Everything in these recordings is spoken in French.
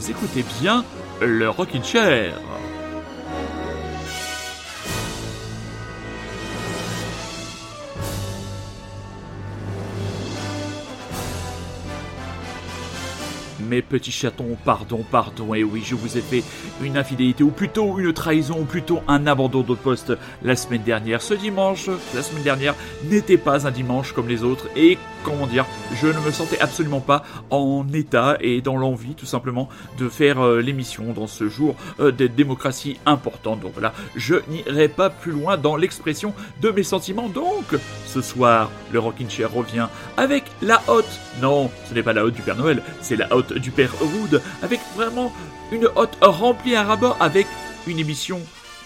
vous écoutez bien le Rockin' Chair. Mes petits chatons, pardon, pardon, et oui, je vous ai fait une infidélité, ou plutôt une trahison, ou plutôt un abandon de poste la semaine dernière. Ce dimanche, la semaine dernière, n'était pas un dimanche comme les autres, et comment dire, je ne me sentais absolument pas en état et dans l'envie tout simplement de faire euh, l'émission dans ce jour euh, de démocratie importante. Donc voilà, je n'irai pas plus loin dans l'expression de mes sentiments. Donc, ce soir, le Rockin' Chair revient avec la hotte. Non, ce n'est pas la hotte du Père Noël, c'est la hotte du Avec vraiment une hotte remplie à rabat avec une émission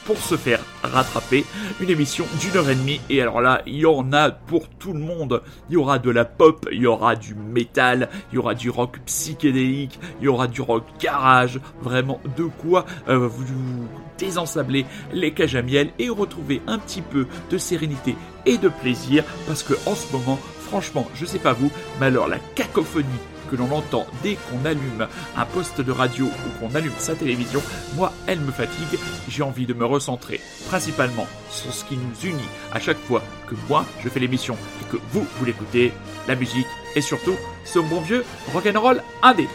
pour se faire rattraper. Une émission d'une heure et demie. Et alors là, il y en a pour tout le monde. Il y aura de la pop, il y aura du métal, il y aura du rock psychédélique, il y aura du rock garage. Vraiment de quoi euh, vous, désensabler les cages à miel et retrouver un petit peu de sérénité et de plaisir. Parce que en ce moment, franchement, je sais pas vous, mais alors la cacophonie que l'on entend dès qu'on allume un poste de radio ou qu'on allume sa télévision, moi, elle me fatigue. J'ai envie de me recentrer principalement sur ce qui nous unit à chaque fois que moi, je fais l'émission et que vous, vous l'écoutez, la musique et surtout ce bon vieux rock'n'roll indé.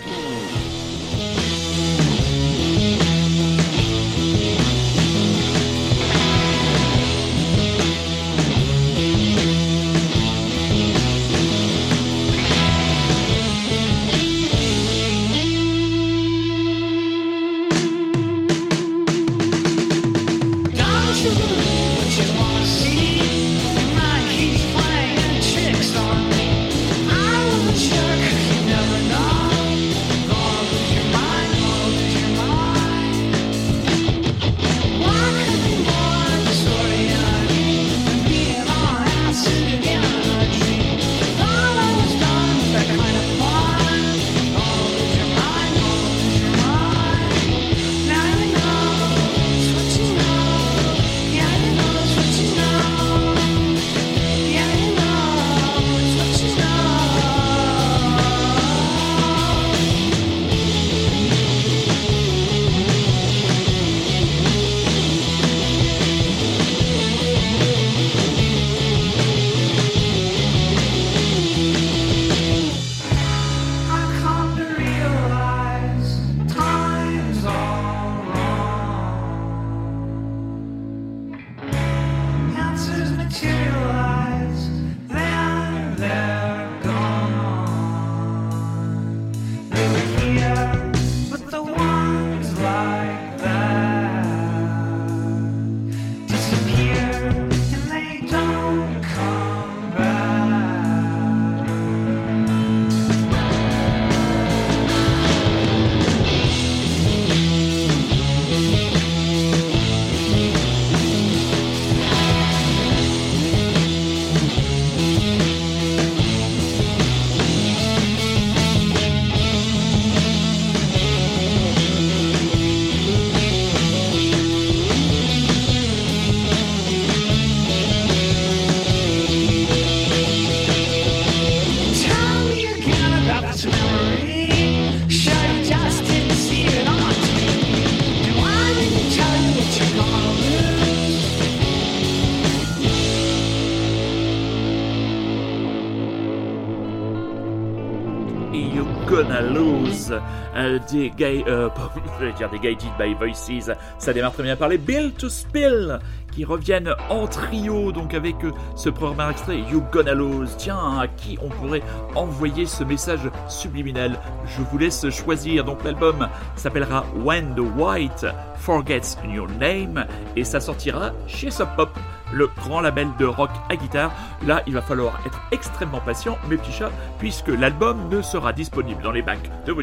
Euh, des gay, euh, je dire des Guided by Voices, ça démarre très bien par les Bill to Spill, qui reviennent en trio, donc avec euh, ce premier extrait, You Gonna Lose. Tiens, à qui on pourrait envoyer ce message subliminal? Je vous laisse choisir. Donc l'album s'appellera When the White Forgets Your Name, et ça sortira chez Sub Pop le grand label de rock à guitare. Là, il va falloir extrêmement patient, mes petits chats, puisque l'album ne sera disponible dans les bacs de vos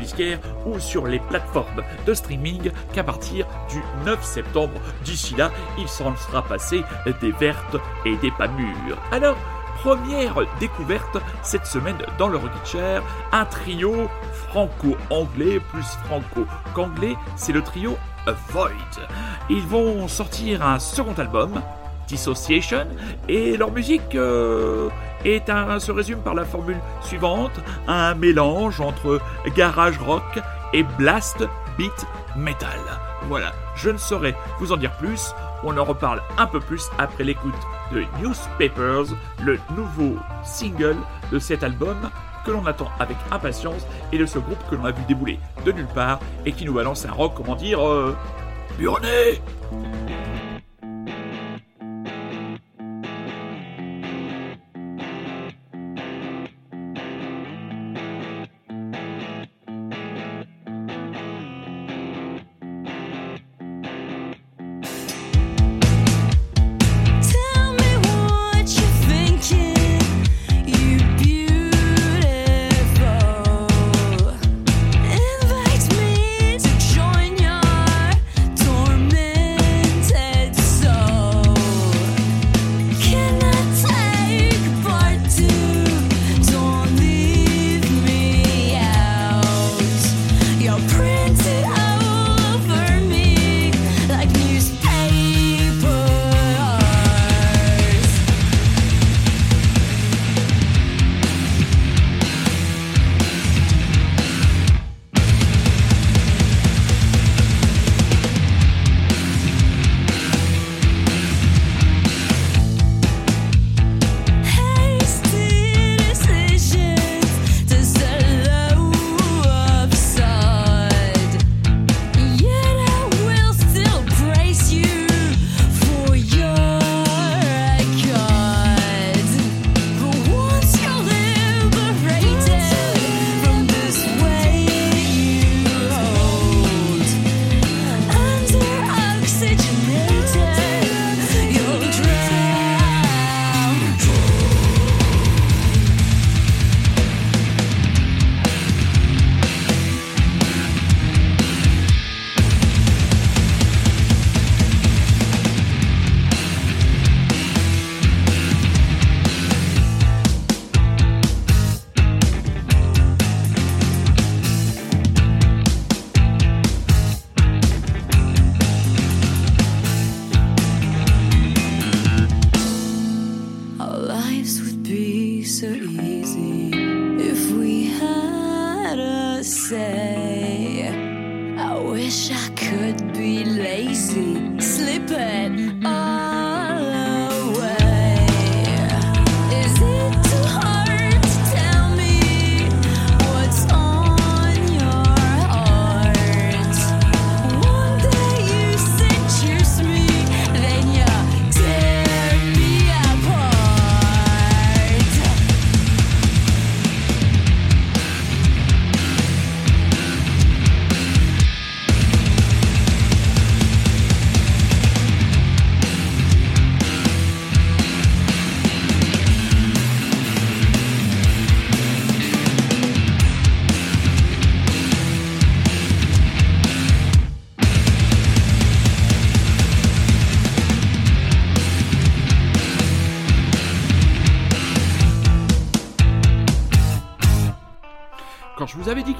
ou sur les plateformes de streaming qu'à partir du 9 septembre. D'ici là, il s'en sera passé des vertes et des pas mûres. Alors, première découverte cette semaine dans le Rocket Chair, un trio franco-anglais plus franco-anglais, c'est le trio Avoid. Ils vont sortir un second album Dissociation, et leur musique euh, est un, se résume par la formule suivante, un mélange entre garage rock et Blast Beat Metal. Voilà, je ne saurais vous en dire plus, on en reparle un peu plus après l'écoute de Newspapers, le nouveau single de cet album que l'on attend avec impatience et de ce groupe que l'on a vu débouler de nulle part et qui nous balance un rock, comment dire, euh, burné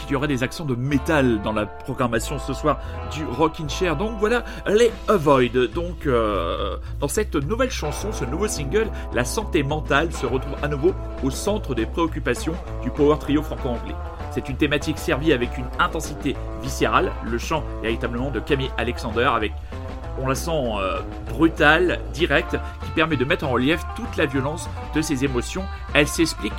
qu'il y aurait des accents de métal dans la programmation ce soir du Rockin' Chair. Donc voilà les Avoid. Donc euh, dans cette nouvelle chanson, ce nouveau single, la santé mentale se retrouve à nouveau au centre des préoccupations du power trio franco-anglais. C'est une thématique servie avec une intensité viscérale, le chant véritablement de Camille Alexander avec on la sent euh, brutale, directe, qui permet de mettre en relief toute la violence de ses émotions. Elle s'explique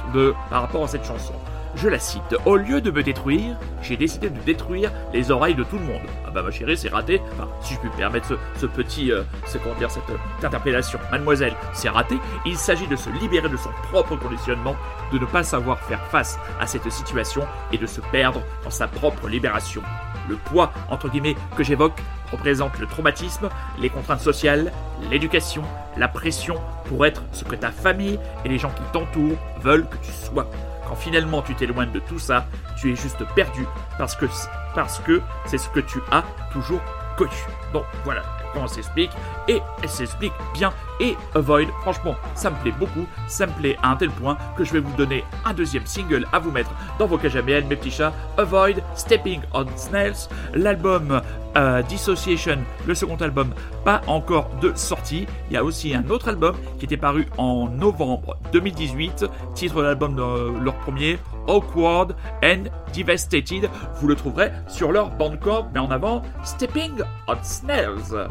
par rapport à cette chanson. Je la cite. Au lieu de me détruire, j'ai décidé de détruire les oreilles de tout le monde. Ah bah ma chérie, c'est raté. Enfin, si je puis permettre ce, petit, euh, ce, dire, cette euh, interpellation. Mademoiselle, c'est raté. Il s'agit de se libérer de son propre conditionnement, de ne pas savoir faire face à cette situation et de se perdre dans sa propre libération. Le poids, entre guillemets, que j'évoque représente le traumatisme, les contraintes sociales, l'éducation, la pression pour être ce que ta famille et les gens qui t'entourent veulent que tu sois. Quand finalement tu t'éloignes de tout ça, tu es juste perdu parce que parce que c'est ce que tu as toujours connu. Donc voilà, comment s'explique et elle s'explique bien et Avoid, franchement, ça me plaît beaucoup, ça me plaît à un tel point que je vais vous donner un deuxième single à vous mettre dans vos cages à mes petits chats, Avoid, Stepping on Snails, l'album euh, Dissociation, le second album, pas encore de sortie. Il y a aussi un autre album qui était paru en novembre 2018, titre de l'album de leur premier, Awkward and Devastated. Vous le trouverez sur leur bandcamp, mais en avant, Stepping on Snails.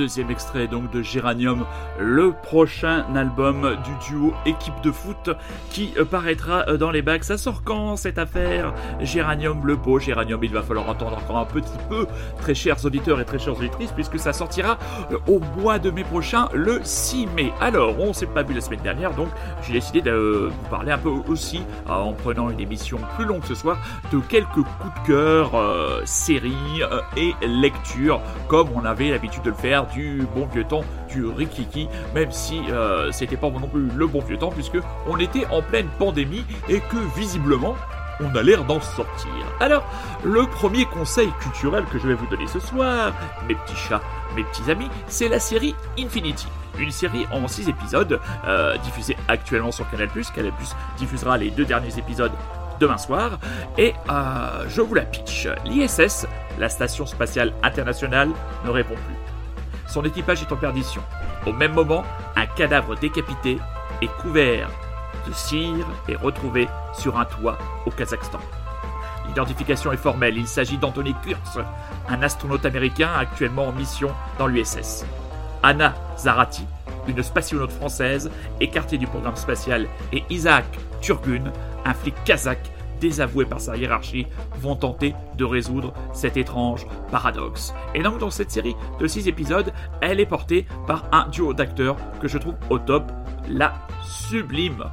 Deuxième extrait donc de Géranium, le prochain album du duo équipe de foot qui euh, paraîtra euh, dans les bacs. Ça sort quand cette affaire? Géranium, le beau Géranium, il va falloir entendre encore un petit peu, très chers auditeurs et très chères auditrices, puisque ça sortira euh, au mois de mai prochain, le 6 mai. Alors, on s'est pas vu la semaine dernière, donc j'ai décidé de vous parler un peu aussi, en prenant une émission plus longue ce soir, de quelques coups de cœur, séries et lectures, comme on avait l'habitude de le faire du bon vieux temps du Rikiki, même si euh, c'était pas non plus le bon vieux temps, puisque on était en pleine pandémie et que visiblement on a l'air d'en sortir. Alors, le premier conseil culturel que je vais vous donner ce soir, mes petits chats, mes petits amis, c'est la série Infinity. Une série en 6 épisodes, euh, diffusée actuellement sur Canal+. Canal+, diffusera les deux derniers épisodes demain soir. Et euh, je vous la pitch. L'ISS, la Station Spatiale Internationale, ne répond plus. Son équipage est en perdition. Au même moment, un cadavre décapité et couvert de cire est retrouvé sur un toit au Kazakhstan. L'identification est formelle, il s'agit d'Anthony Kurtz, un astronaute américain actuellement en mission dans l'USS. Anna Zarati, une spationaute française écartée du programme spatial, et Isaac Turgun, un flic kazakh désavoués par sa hiérarchie, vont tenter de résoudre cet étrange paradoxe. Et donc dans cette série de 6 épisodes, elle est portée par un duo d'acteurs que je trouve au top, la sublime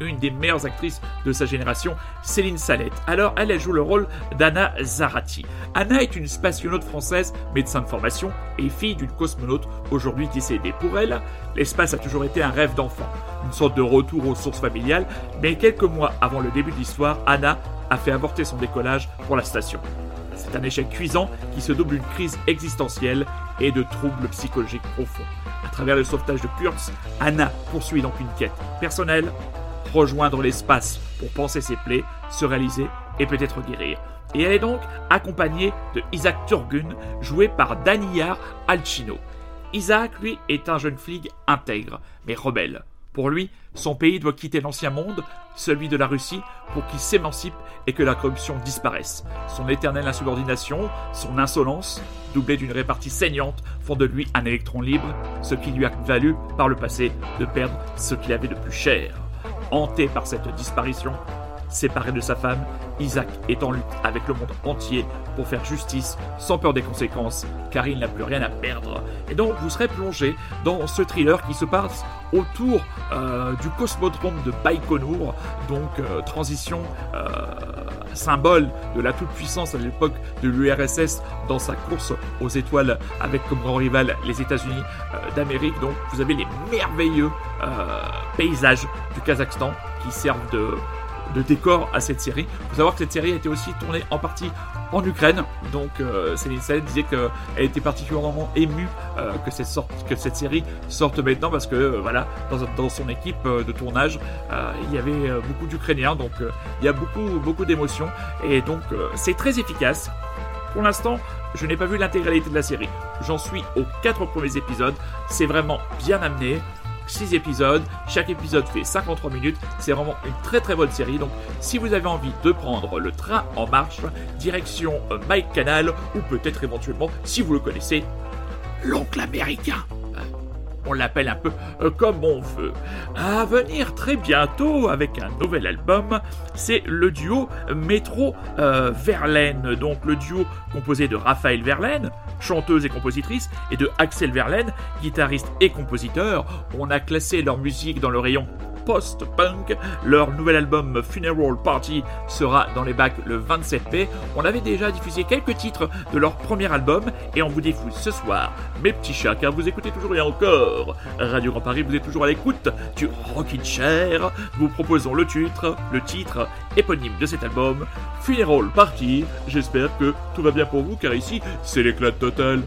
une des meilleures actrices de sa génération, Céline Salette. Alors, elle, elle joue le rôle d'Anna Zarati. Anna est une spationaute française, médecin de formation et fille d'une cosmonaute aujourd'hui décédée. Pour elle, l'espace a toujours été un rêve d'enfant, une sorte de retour aux sources familiales, mais quelques mois avant le début de l'histoire, Anna a fait avorter son décollage pour la station. C'est un échec cuisant qui se double d'une crise existentielle et de troubles psychologiques profonds. À travers le sauvetage de Kurtz, Anna poursuit donc une quête personnelle, rejoindre l'espace pour penser ses plaies, se réaliser et peut-être guérir. Et elle est donc accompagnée de Isaac Turgun, joué par Daniyar Alcino. Isaac, lui, est un jeune flic intègre, mais rebelle. Pour lui, son pays doit quitter l'ancien monde, celui de la Russie, pour qu'il s'émancipe et que la corruption disparaisse. Son éternelle insubordination, son insolence, doublée d'une répartie saignante, font de lui un électron libre, ce qui lui a valu, par le passé, de perdre ce qu'il avait de plus cher. Hanté par cette disparition, séparé de sa femme, Isaac est en lutte avec le monde entier pour faire justice sans peur des conséquences, car il n'a plus rien à perdre. Et donc vous serez plongé dans ce thriller qui se passe autour euh, du cosmodrome de Baïkonour, donc euh, transition euh, symbole de la toute-puissance à l'époque de l'URSS dans sa course aux étoiles avec comme grand rival les États-Unis d'Amérique. Donc vous avez les merveilleux paysages du Kazakhstan qui servent de de décor à cette série. Il faut savoir que cette série a été aussi tournée en partie en Ukraine, donc euh, Céline Salette disait qu'elle était particulièrement émue euh, que, cette sorte, que cette série sorte maintenant parce que euh, voilà, dans, dans, son équipe euh, de tournage, il y avait beaucoup d'Ukrainiens, donc il y a beaucoup, beaucoup d'émotions et donc c'est très efficace. Pour l'instant, je n'ai pas vu l'intégralité de la série. J'en suis aux quatre premiers épisodes. C'est vraiment bien amené. 6 épisodes, chaque épisode fait 53 minutes, c'est vraiment une très très bonne série, donc si vous avez envie de prendre le train en marche, direction euh, Mike Canal, ou peut-être éventuellement, si vous le connaissez, l'oncle américain. On l'appelle un peu euh, comme on veut. À venir très bientôt avec un nouvel album, c'est le duo Métro euh, Verlaine, donc le duo composé de Raphaël Verlaine, chanteuse et compositrice, et de Axel Verlaine, guitariste et compositeur. On a classé leur musique dans le rayon post-punk. Leur nouvel album Funeral Party sera dans les bacs le 27 mai. On avait déjà diffusé quelques titres de leur premier album et on vous diffuse ce soir mes petits chats car vous écoutez toujours et encore Radio Grand Paris, vous êtes toujours à l'écoute du Rockin' Chair. Vous proposons le titre, le titre éponyme de cet album, Funeral Party. J'espère que tout va bien pour vous car ici c'est l'éclat total.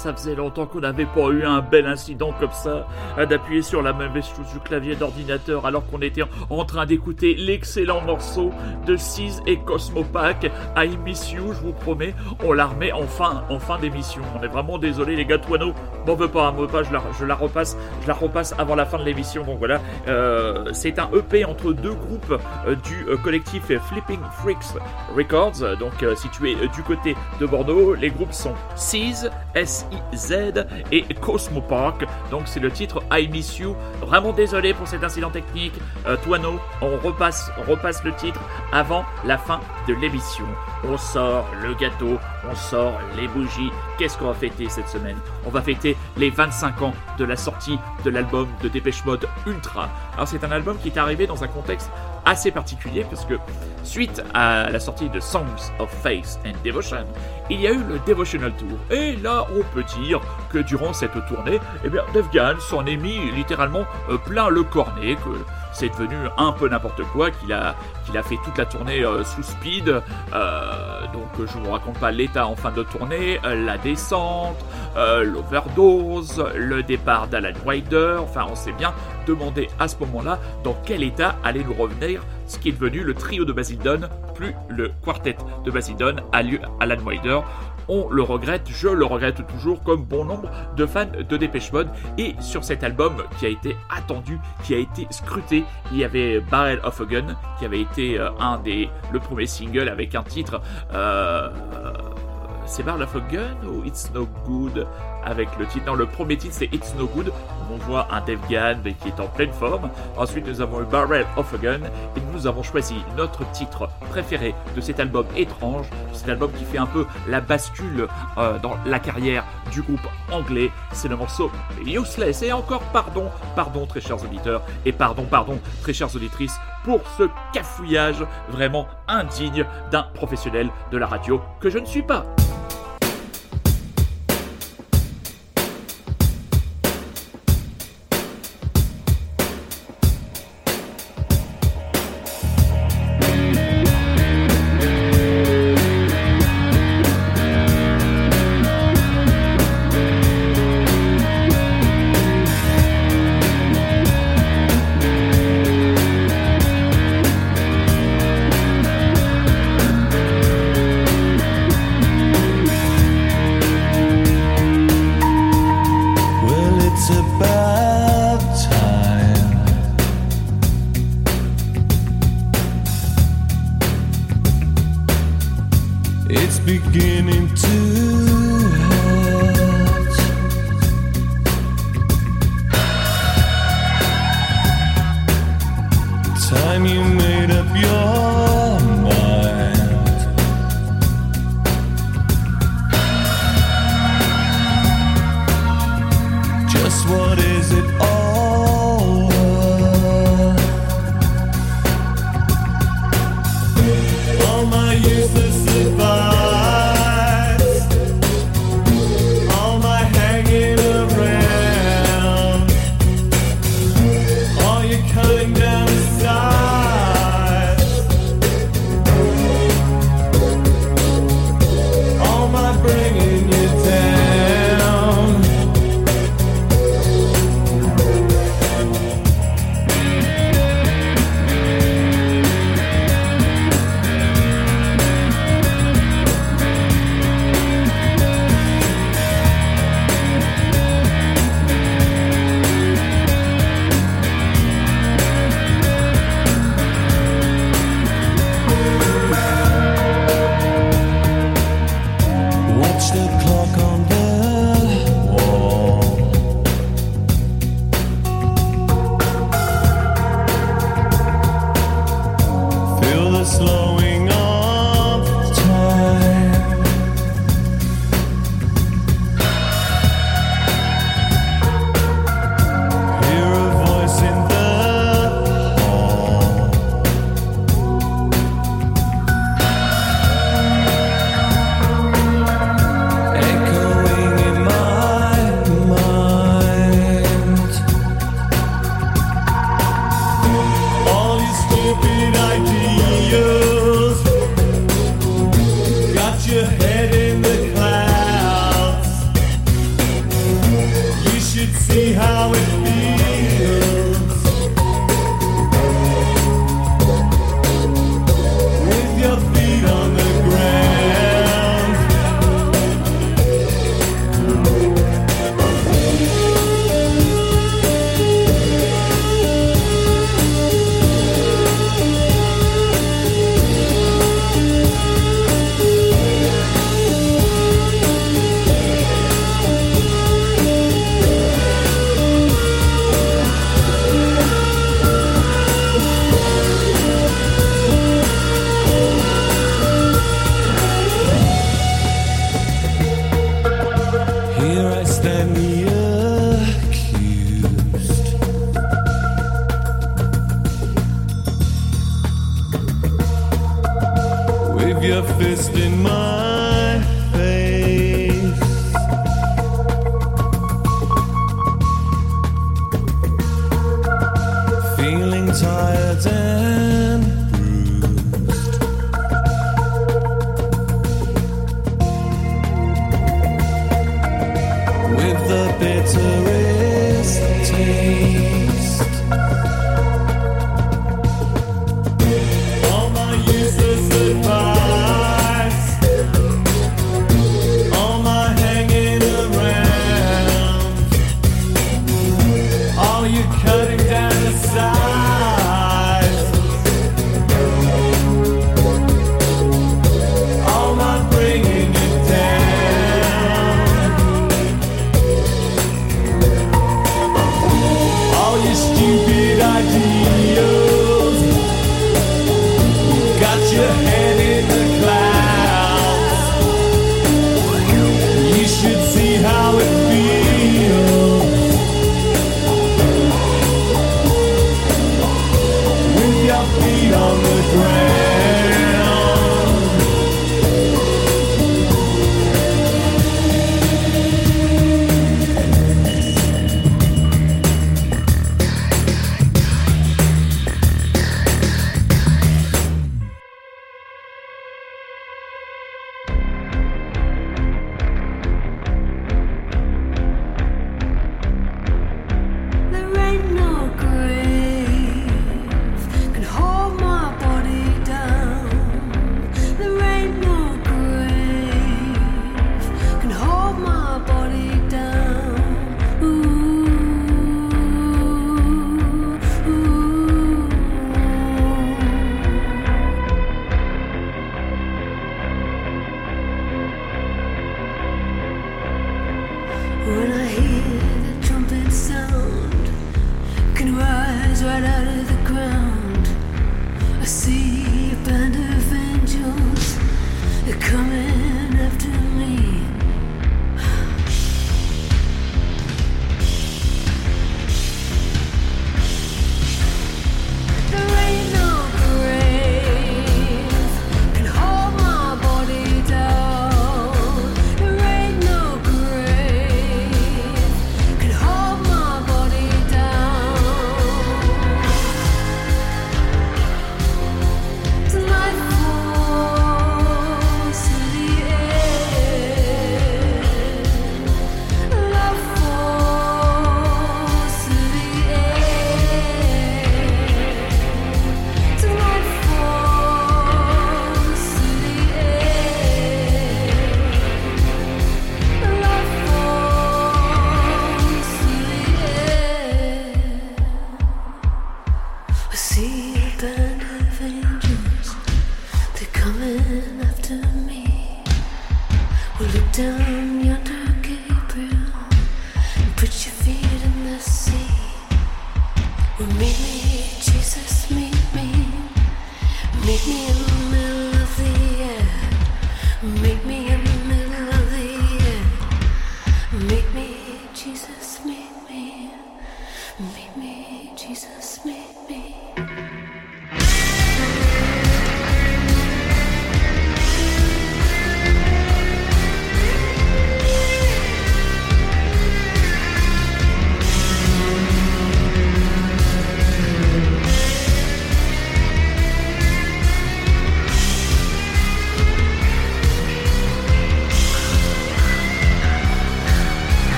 Ça faisait longtemps qu'on n'avait pas eu un bel incident comme ça, d'appuyer sur la mauvaise chose du clavier d'ordinateur alors qu'on était en train d'écouter l'excellent morceau de Seize et Cosmopac, I Miss You, je vous promets, on la remet en fin, en fin d'émission. On est vraiment désolé les gars, Toano, m'en veux pas, m'en veux pas, je la, repasse, je la repasse avant la fin de l'émission, donc voilà, euh, c'est un EP entre deux groupes euh, du euh, collectif Flipping Freaks Records, donc situé du côté de Bordeaux, les groupes sont Seize, S-I-Z et Cosmo Park. Donc c'est le titre I Miss You. Vraiment désolé pour cet incident technique. Euh, Toano, on repasse le titre avant la fin de l'émission. On sort le gâteau, on sort les bougies. Qu'est-ce qu'on va fêter cette semaine? On va fêter les 25 ans de la sortie de l'album de Dépêche Mode Ultra. Alors c'est un album qui est arrivé dans un contexte assez particulier parce que suite à la sortie de Songs of Faith and Devotion, il y a eu le Devotional Tour. Et là, on peut dire que durant cette tournée, eh bien, Devgan s'en est mis littéralement euh, plein le cornet, c'est devenu un peu n'importe quoi, qu'il a, qu'il a fait toute la tournée euh, sous speed. Euh, donc je vous raconte pas l'état en fin de tournée, la descente, l'overdose, le départ d'Alan Wider. Enfin, on s'est bien demandé à ce moment-là dans quel état allait nous revenir ce qui est devenu le trio de Basildon, plus le quartet de Basildon, Alan Wider. On le regrette, je le regrette toujours comme bon nombre de fans de Dépêche Mode. Et sur cet album qui a été attendu, qui a été scruté, il y avait Barrel of a Gun qui avait été euh, un des le premier single avec un titre. Euh, c'est Barrel of a Gun ou It's No Good? Avec le titre. Le premier titre c'est It's No Good. On voit un Dave Gann qui est en pleine forme. Ensuite, nous avons eu Barrel of a Gun et nous avons choisi notre titre préféré de cet album étrange. Cet album qui fait un peu la bascule euh, dans la carrière du groupe anglais. C'est le morceau Useless. Et encore pardon, pardon très chers auditeurs et pardon, pardon très chères auditrices pour ce cafouillage vraiment indigne d'un professionnel de la radio que je ne suis pas. it all.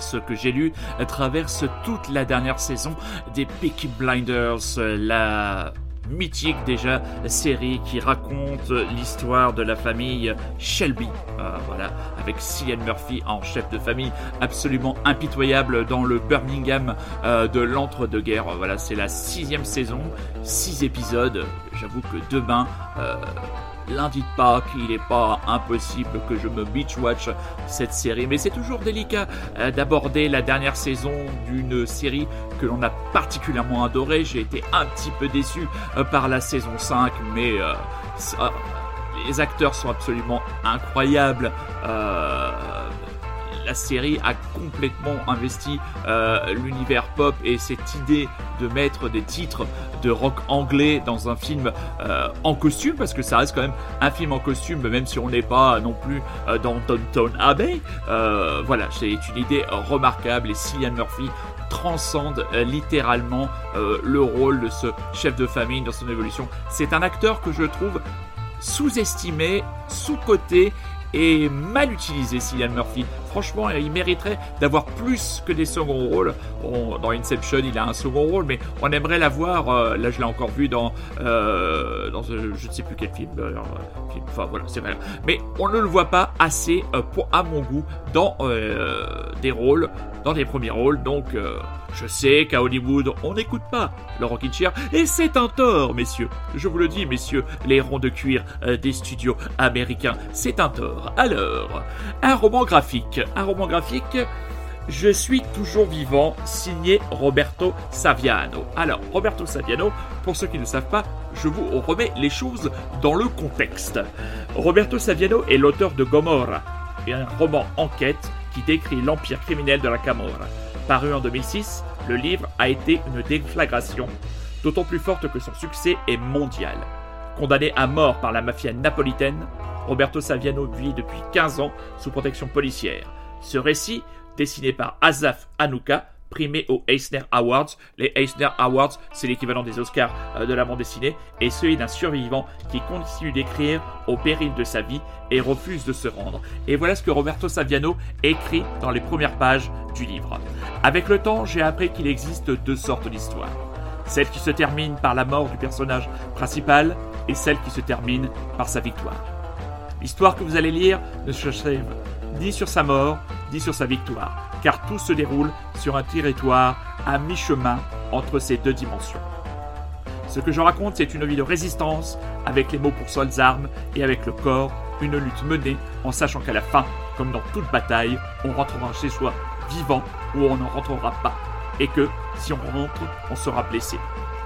Ce que j'ai lu, traverse toute la dernière saison des Peaky Blinders, la mythique déjà série qui raconte l'histoire de la famille Shelby. Euh, voilà, avec Cillian Murphy en chef de famille absolument impitoyable dans le Birmingham euh, de l'entre-deux-guerres. Voilà, c'est la sixième saison, six épisodes. J'avoue que demain, euh, lundi de Pâques, il n'est pas impossible que je me beach-watch cette série. Mais c'est toujours délicat euh, d'aborder la dernière saison d'une série que l'on a particulièrement adorée. J'ai été un petit peu déçu euh, par la saison 5, mais euh, les acteurs sont absolument incroyables la série a complètement investi l'univers pop et cette idée de mettre des titres de rock anglais dans un film euh, en costume, parce que ça reste quand même un film en costume, même si on n'est pas non plus euh, dans Downton Abbey. voilà, c'est une idée remarquable et Cillian Murphy transcende littéralement le rôle de ce chef de famille dans son évolution. C'est un acteur que je trouve sous-estimé, sous-coté et mal utilisé, Cillian Murphy. Franchement, il mériterait d'avoir plus que des seconds rôles. dans Inception, il a un second rôle, mais on aimerait l'avoir. Euh, là, je l'ai encore vu dans, euh, dans je ne sais plus quel film. enfin, voilà, c'est vrai. Mais on ne le voit pas assez, euh, pour, à mon goût, dans des rôles, dans des premiers rôles. Donc, je sais qu'à Hollywood, on n'écoute pas rocking chair, et c'est un tort, messieurs. Je vous le dis, messieurs, les ronds de cuir euh, des studios américains, c'est un tort. Alors, un roman graphique. Un roman graphique, je suis toujours vivant, signé Roberto Saviano. Alors, Roberto Saviano, pour ceux qui ne savent pas, je vous remets les choses dans le contexte. Roberto Saviano est l'auteur de Gomorra, un roman enquête qui décrit l'empire criminel de la Camorra. Paru en 2006, le livre a été une déflagration, d'autant plus forte que son succès est mondial. Condamné à mort par la mafia napolitaine, Roberto Saviano vit depuis 15 ans sous protection policière. Ce récit, dessiné par Azaf Anouka, primé aux Eisner Awards. Les Eisner Awards, c'est l'équivalent des Oscars euh, de la bande dessinée, et celui d'un survivant qui continue d'écrire au péril de sa vie et refuse de se rendre. Et voilà ce que Roberto Saviano écrit dans les premières pages du livre. Avec le temps, j'ai appris qu'il existe deux sortes d'histoires. Celle qui se termine par la mort du personnage principal et celle qui se termine par sa victoire. L'histoire que vous allez lire ne s'achève ni sur sa mort, ni sur sa victoire car tout se déroule sur un territoire à mi-chemin entre ces deux dimensions. Ce que je raconte, c'est une vie de résistance, avec les mots pour seules armes et avec le corps, une lutte menée en sachant qu'à la fin, comme dans toute bataille, on rentrera chez soi vivant ou on n'en rentrera pas, et que si on rentre, on sera blessé.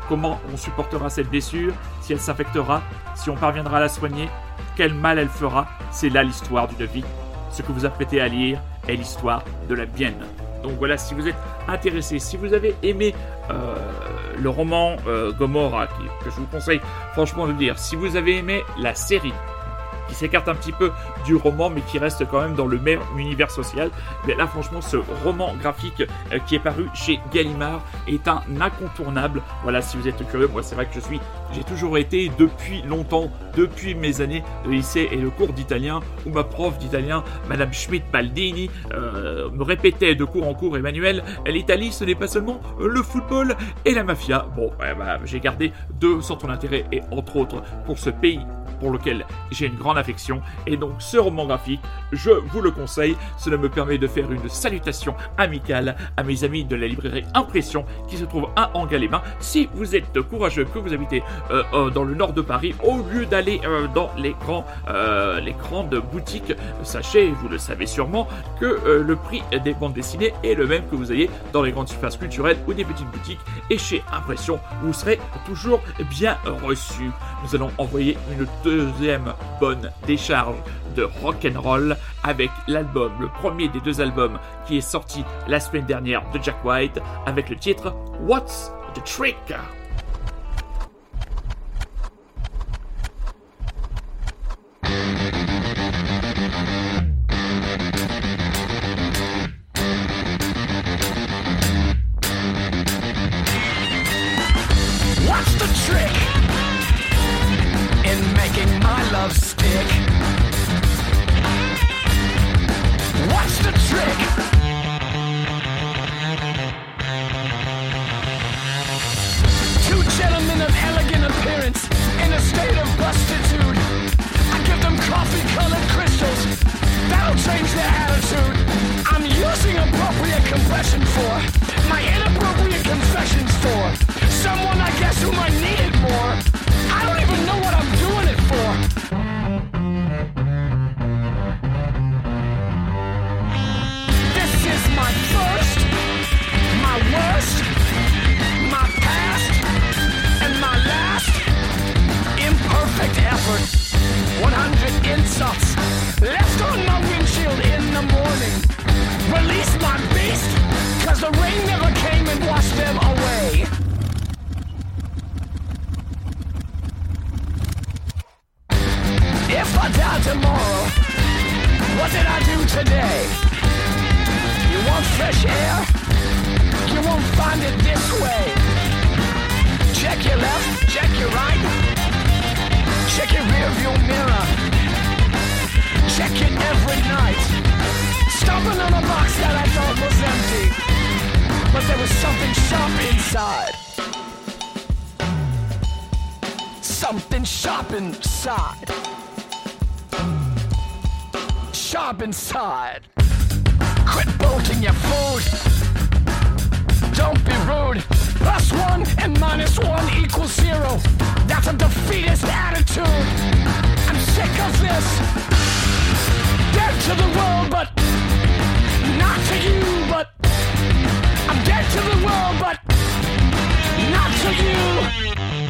Comment on supportera cette blessure, si elle s'infectera, si on parviendra à la soigner, quel mal elle fera, c'est là l'histoire d'une vie. Ce que vous apprêtez à lire est l'histoire de la mienne. Donc voilà, si vous êtes intéressé, si vous avez aimé euh, le roman euh, Gomorrah, que je vous conseille franchement de lire, si vous avez aimé la série qui s'écarte un petit peu du roman, mais qui reste quand même dans le même univers social. Mais là, franchement, ce roman graphique euh, qui est paru chez Gallimard est un incontournable. Voilà, si vous êtes curieux, moi, c'est vrai que je suis, j'ai toujours été depuis longtemps, depuis mes années de lycée et de cours d'italien, où ma prof d'italien, Madame Schmidt-Baldini, euh, me répétait de cours en cours, Emmanuel, l'Italie, ce n'est pas seulement le football et la mafia. Bon, bah, j'ai gardé deux centres d'intérêt et entre autres pour ce pays pour lequel j'ai une grande affection. Et donc ce roman graphique, je vous le conseille. Cela me permet de faire une salutation amicale à mes amis de la librairie Impression qui se trouve à Angalais-Bains. Si vous êtes courageux, que vous habitez euh, euh, dans le nord de Paris, au lieu d'aller euh, dans les, grands, les grandes boutiques, sachez, vous le savez sûrement, que le prix des bandes dessinées est le même que vous ayez dans les grandes surfaces culturelles ou des petites boutiques. Et chez Impression, vous serez toujours bien reçu. Nous allons envoyer une deuxième bonne décharge de rock and roll avec l'album, le premier des deux albums qui est sorti la semaine dernière de Jack White avec le titre What's the Trick? the attitude I'm using appropriate confession for, my inappropriate confessions for, someone I guess whom I needed more. I don't even know what I'm doing it for. This is my first, my worst, my past, and my last imperfect effort. 100 insults. if I die tomorrow? What did I do today? You want fresh air? You won't find it this way. Check your left, check your right. Check your rearview mirror. Check it every night. Stomping on a box that I thought was empty. But there was something sharp inside. Something sharp inside. Sharp inside. Quit bolting your food. Don't be rude. Plus one and minus one equals zero. That's a defeatist attitude. I'm sick of this. Dead to the world, but not to you. But I'm dead to the world, but not to you.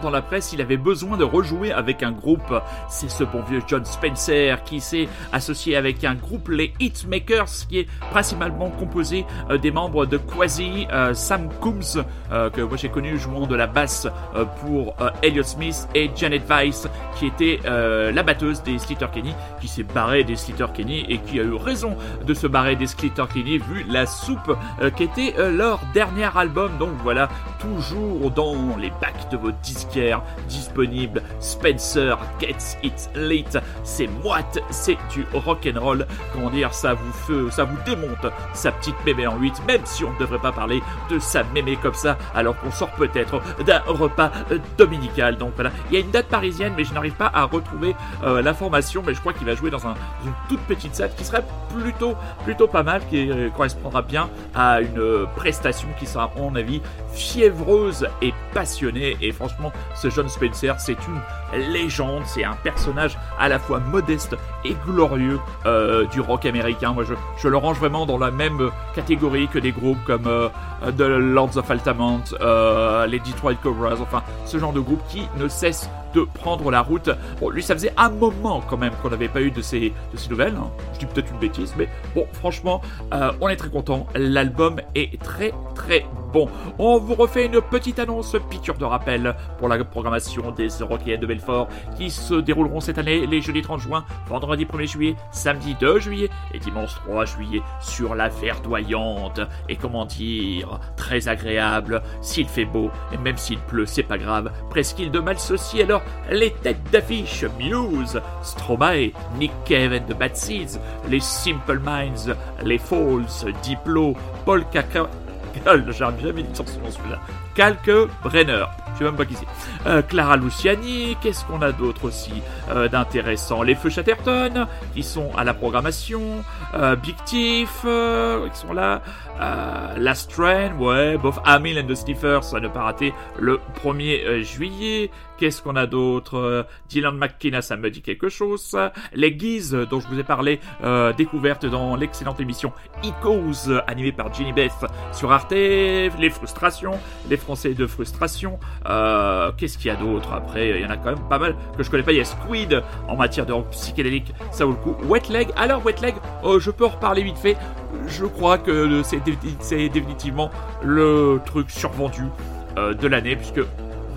Dans la presse, il avait besoin de rejouer avec un groupe. C'est ce bon vieux John Spencer qui s'est associé avec un groupe, les Hitmakers, qui est principalement composé euh, des membres de Quasi, euh, Sam Coombs, euh, que moi j'ai connu jouant de la basse pour Elliott Smith, et Janet Weiss, qui était la batteuse des Slater Kenny, qui s'est barré des Slater Kenny et qui a eu raison de se barrer des Slater Kenny vu la soupe qui était leur dernier album. Donc voilà, toujours dans les bacs de vos disquaires disponibles. Spencer gets it late. C'est moite, c'est du rock'n'roll. Comment dire, ça vous fait, ça vous démonte sa petite mémé en 8, même si on ne devrait pas parler de sa mémé comme ça, alors qu'on sort peut-être d'un repas dominical. Donc voilà, il y a une date parisienne, mais je n'arrive pas à retrouver euh, l'information, mais je crois qu'il va jouer dans un, une toute petite salle qui serait plutôt, plutôt pas mal, qui euh, correspondra bien à une euh, prestation qui sera, à mon avis, et passionnée. Et franchement, ce John Spencer, c'est une légende, c'est un personnage à la fois modeste et glorieux euh, du rock américain. Moi, je, je, le range vraiment dans la même catégorie que des groupes comme euh, The Lords of Altamont, euh, les Detroit Cobras, enfin, ce genre de groupe qui ne cesse de prendre la route. Bon, lui, ça faisait un moment quand même qu'on n'avait pas eu de ces, nouvelles. Hein. Je dis peut-être une bêtise, mais bon, franchement, euh, on est très content. L'album est très très bon. On vous refait une petite annonce, piqûre de rappel pour la programmation des Eurocaines de Belfort qui se dérouleront cette année les jeudis 30 juin, vendredi 1er juillet, samedi 2 juillet et dimanche 3 juillet sur la verdoyante et comment dire, très agréable. S'il fait beau et même s'il pleut, c'est pas grave. Presqu'île de mal ceci les têtes d'affiche Muse, Stromae, Nick Cave and the Bad Seeds, les Simple Minds, les Falls, Diplo, Paul Caca... J'arrive jamais dit son celui-là. Calque Brenner. Euh, Clara Luciani, qu'est-ce qu'on a d'autre aussi euh, d'intéressant? Les Feux Chatterton, qui sont à la programmation. Euh, Big Thief, qui sont là. Last Train, ouais. Both Hamill and the Sniffers, ça ne pas rater le 1er juillet. Qu'est-ce qu'on a d'autre? Dylan McKenna, ça me dit quelque chose. Les Guises, dont je vous ai parlé, découverte dans l'excellente émission Echoes, animée par Jenny Beth sur Arte. Les frustrations, les Français de frustration. Euh, qu'est-ce qu'il y a d'autre après? Il y en a quand même pas mal que je connais pas. Il y a Squid en matière de psychédélique, ça vaut le coup. Wet Leg, alors Wet Leg, euh, je peux en reparler vite fait. Je crois que c'est définitivement le truc survendu euh, de l'année, puisque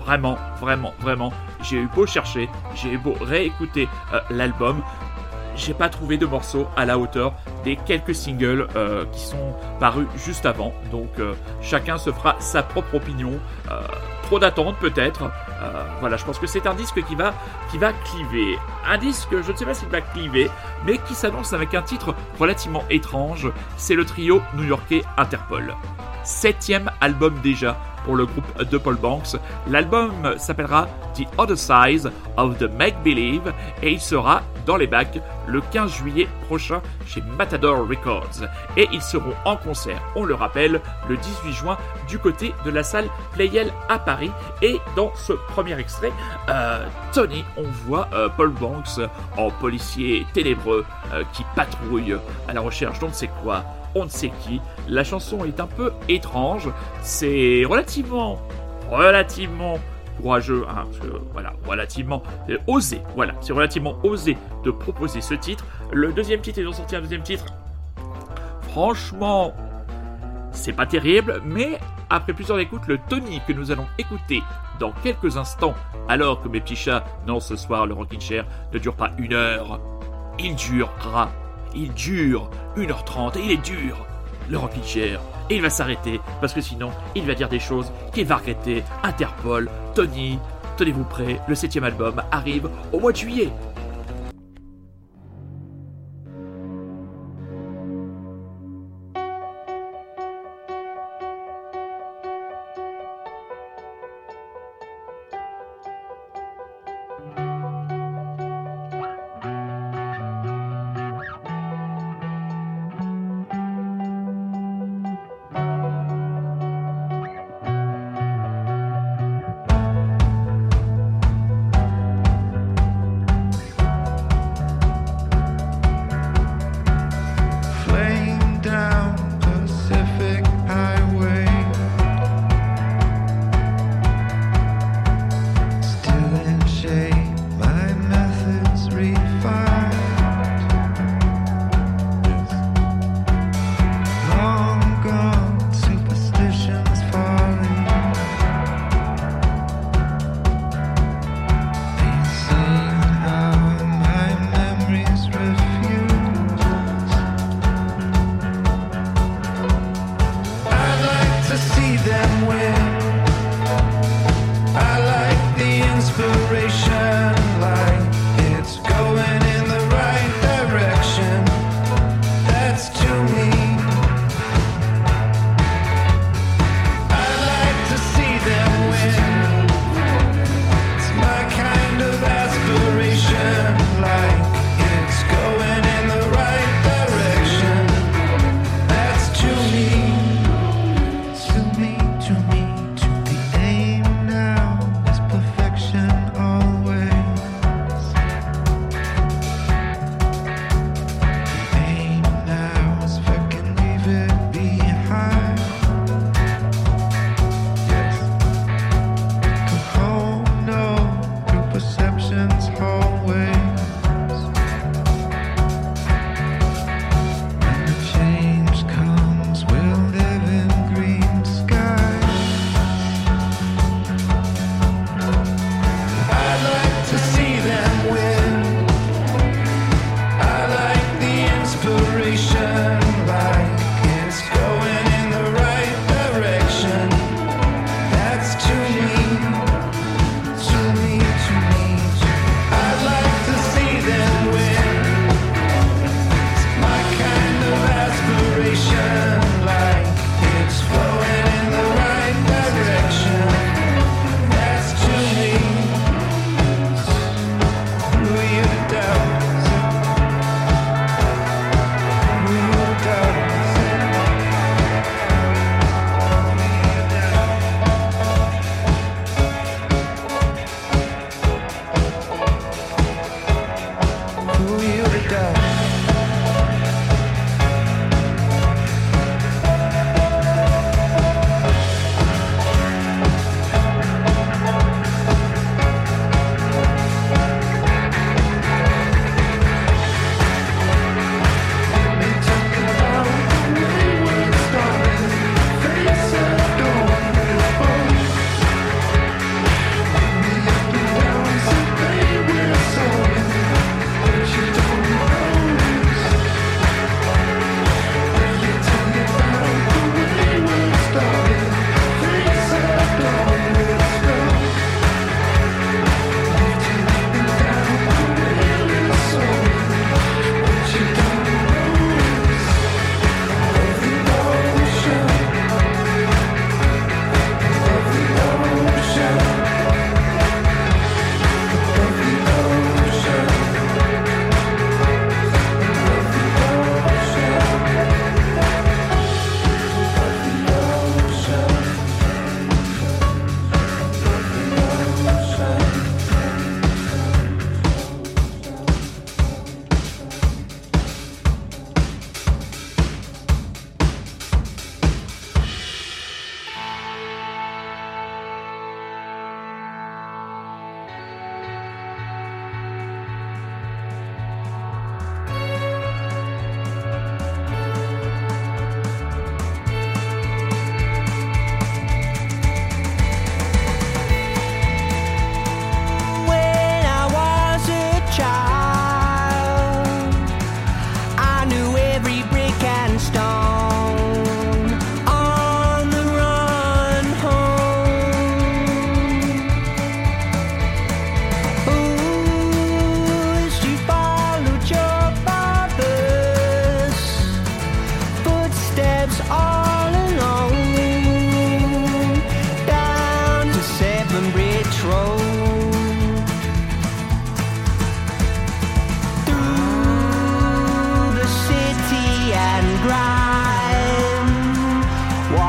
vraiment, vraiment, vraiment, j'ai eu beau chercher, j'ai eu beau réécouter l'album, j'ai pas trouvé de morceaux à la hauteur des quelques singles euh, qui sont parus juste avant. Donc euh, chacun se fera sa propre opinion. Euh, trop d'attente peut-être. voilà, je pense que c'est un disque qui va, qui va cliver. Un disque, je ne sais pas s'il va cliver, mais qui s'annonce avec un titre relativement étrange. C'est le trio new-yorkais Interpol. Septième album déjà pour le groupe de Paul Banks. L'album s'appellera The Other Side of the Make Believe et il sera dans les bacs le 15 juillet prochain chez Matador Records. Et ils seront en concert, on le rappelle, le 18 juin du côté de la salle Playel à Paris. Et dans ce premier extrait, euh, Tony, on voit euh, Paul Banks en policier ténébreux euh, qui patrouille à la recherche d'on ne sait quoi on ne sait qui. La chanson est un peu étrange. C'est relativement, relativement courageux, hein, voilà, relativement euh, osé, voilà, c'est relativement osé de proposer ce titre. Le deuxième titre, ils ont sorti un deuxième titre. Franchement, c'est pas terrible, mais après plusieurs écoutes, le Tony que nous allons écouter dans quelques instants, alors que mes petits chats, non, ce soir, le Rockin' Chair ne dure pas une heure, il durera il dure 1h30 et il est dur, le Chair. Et il va s'arrêter parce que sinon, il va dire des choses qu'il va regretter. Interpol, Tony, tenez-vous prêts, le septième album arrive au mois de juillet.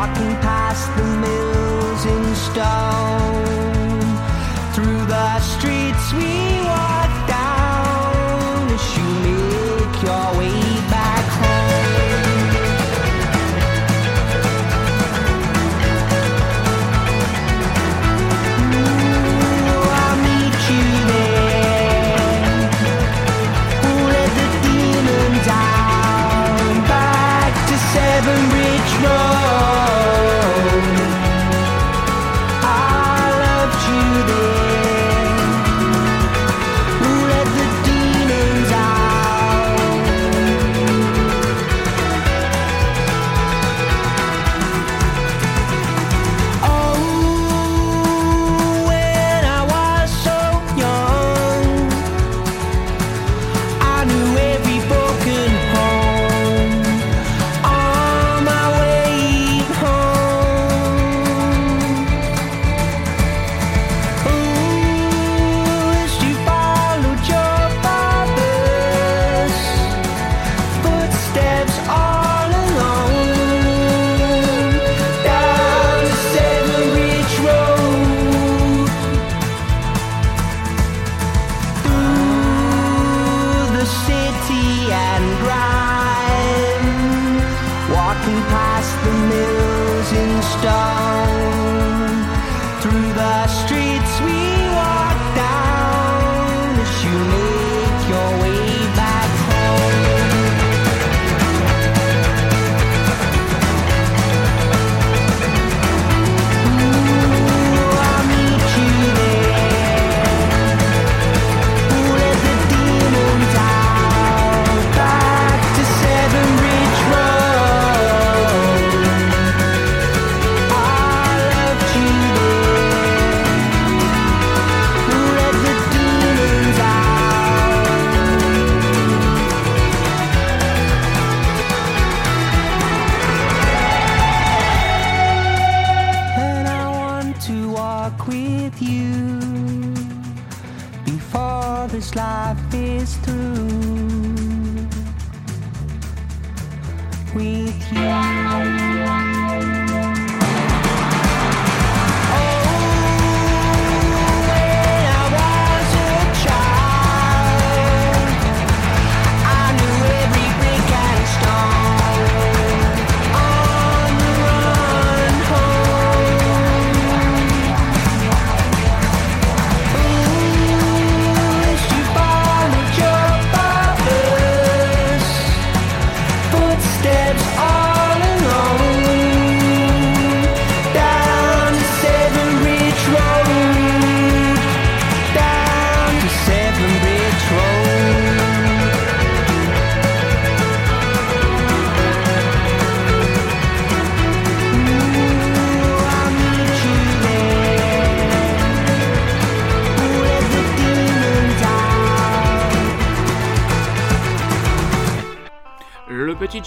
Seven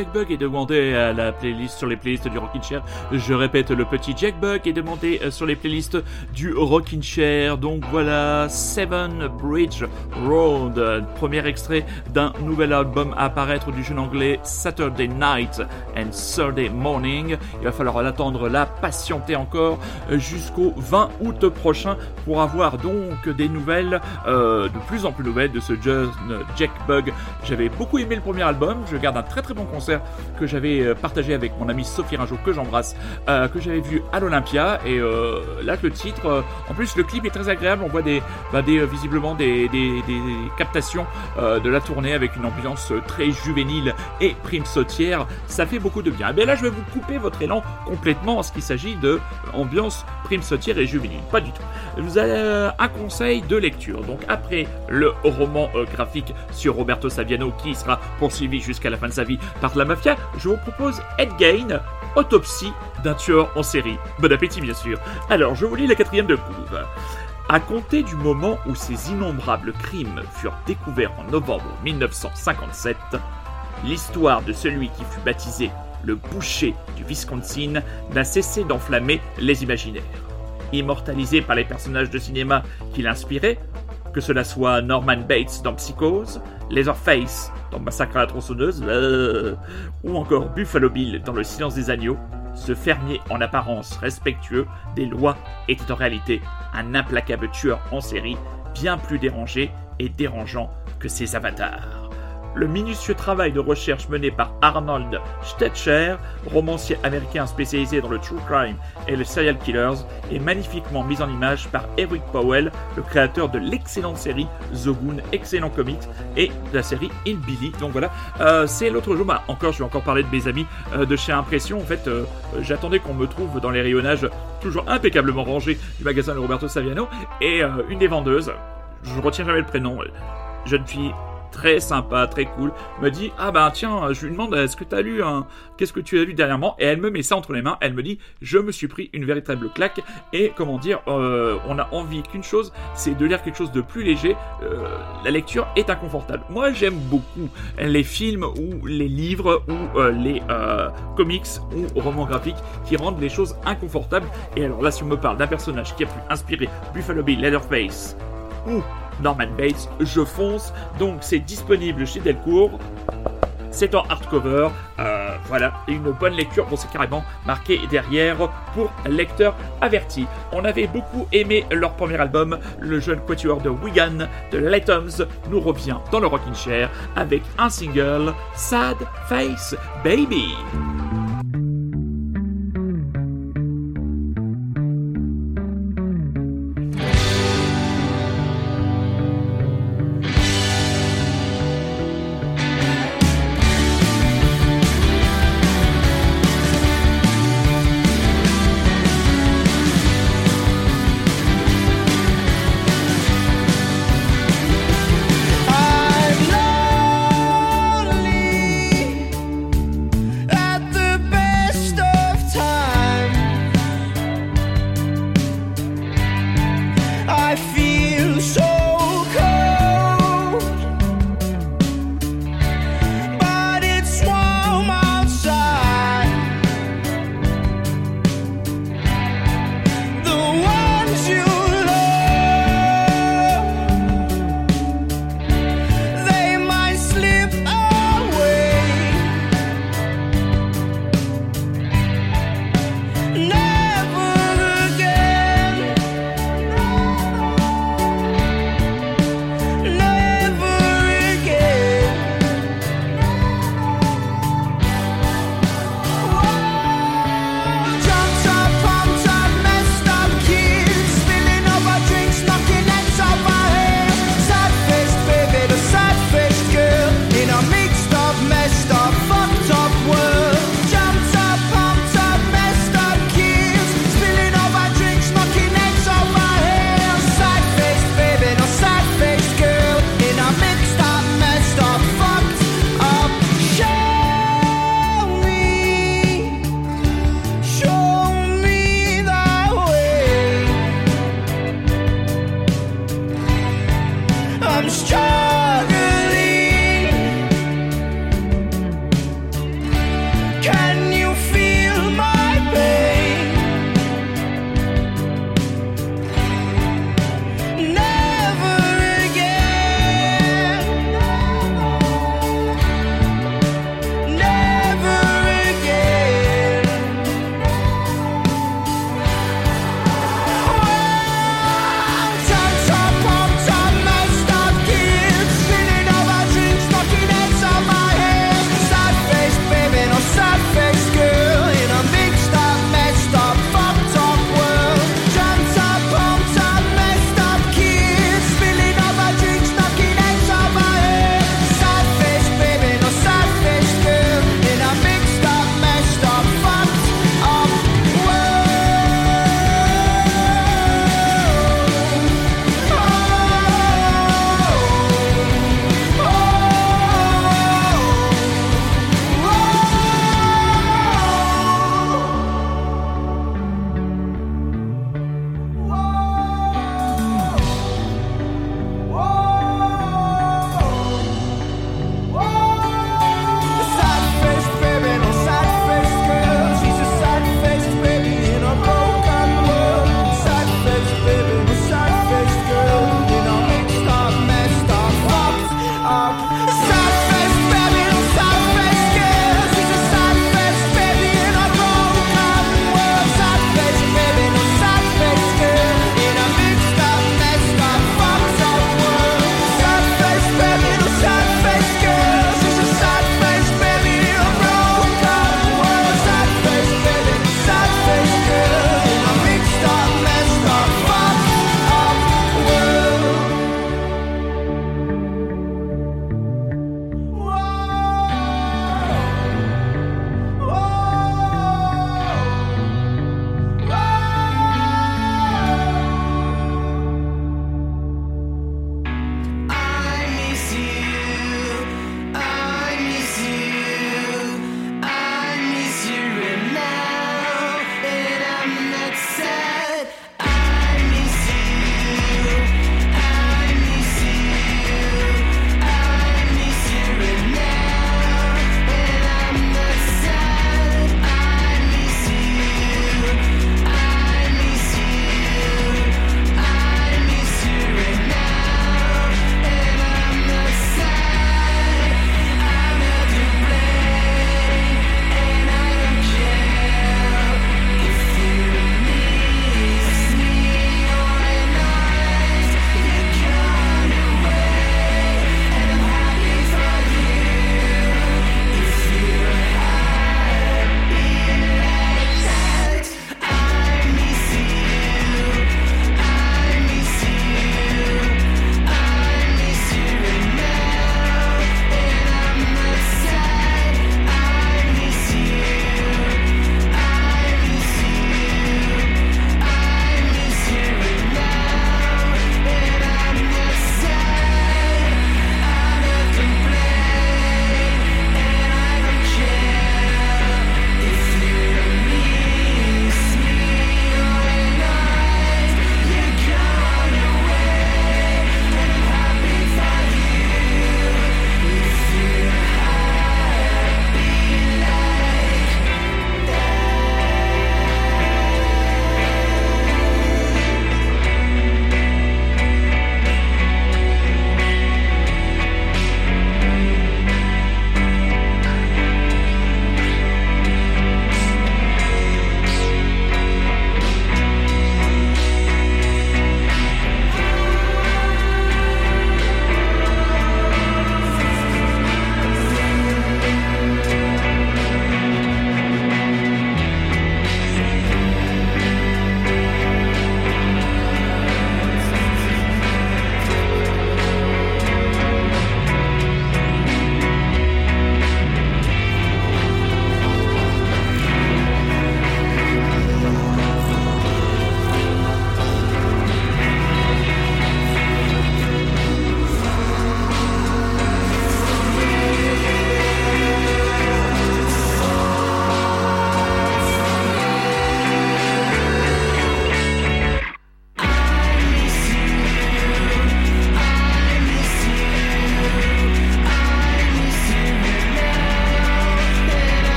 Jack Bug est demandé à la playlist sur les playlists du Rockin' Chair. Je répète, le petit Jack Bug est demandé euh, sur les playlists du Rockin' Chair. Donc voilà, Seven Bridge Road, premier extrait d'un nouvel album à apparaître du jeune anglais Saturday Night and Sunday Morning. Il va falloir l'attendre là, patienter encore euh, jusqu'au 20 août prochain pour avoir donc des nouvelles, euh, de plus en plus nouvelles de ce jeune Jack Bug. J'avais beaucoup aimé le premier album, je garde un très très bon que j'avais euh, partagé avec mon ami Sophie Ringeau, que j'embrasse, euh, que j'avais vu à l'Olympia. Et euh, là, le titre, en plus, le clip est très agréable. On voit des, bah, visiblement des, captations de la tournée avec une ambiance très juvénile et prime sautière. Ça fait beaucoup de bien. Et bien là, je vais vous couper votre élan complètement en ce qu'il s'agit de ambiance prime sautière et juvénile. Pas du tout. Vous avez un conseil de lecture. Donc après le roman graphique sur Roberto Saviano qui sera poursuivi jusqu'à la fin de sa vie par la mafia, je vous propose Ed Gain, autopsie d'un tueur en série. Bon appétit bien sûr. Alors, je vous lis la quatrième de couve. À compter du moment où ces innombrables crimes furent découverts en novembre 1957, l'histoire de celui qui fut baptisé le boucher du Wisconsin n'a cessé d'enflammer les imaginaires. Immortalisé par les personnages de cinéma qui l'inspiraient, que cela soit Norman Bates dans Psychose, Leatherface dans Massacre à la tronçonneuse, euh, ou encore Buffalo Bill dans Le silence des agneaux, ce fermier en apparence respectueux des lois était en réalité un implacable tueur en série bien plus dérangé et dérangeant que ses avatars le minutieux travail de recherche mené par Arnold Stetcher, romancier américain spécialisé dans le true crime et les serial killers, est magnifiquement mis en image par Eric Powell, le créateur de l'excellente série The Goon, excellent comics, et de la série In Billy. Donc voilà, euh, c'est l'autre jour, bah, encore, je vais encore parler de mes amis euh, de chez Impression. En fait, euh, j'attendais qu'on me trouve dans les rayonnages toujours impeccablement rangés du magasin de Roberto Saviano, et une des vendeuses, je retiens jamais le prénom, jeune fille très sympa, très cool, me dit ah bah tiens, je lui demande est-ce que tu as lu un qu'est-ce que tu as lu dernièrement? Et elle me met ça entre les mains, elle me dit je me suis pris une véritable claque et comment dire euh, on a envie qu'une chose, c'est de lire quelque chose de plus léger. Euh, la lecture est inconfortable. Moi j'aime beaucoup les films ou les livres ou euh, les comics ou romans graphiques qui rendent les choses inconfortables. Et alors là si on me parle d'un personnage qui a pu inspirer Buffalo Bill Leatherface ou Norman Bates, je fonce. Donc c'est disponible chez Delcourt. C'est en hardcover, euh, voilà, une bonne lecture. Bon, c'est carrément marqué derrière pour lecteur averti. On avait beaucoup aimé leur premier album, le jeune quatuor de Wigan de Latoms nous revient dans le Rockin' Chair avec un single, Sad Face Baby.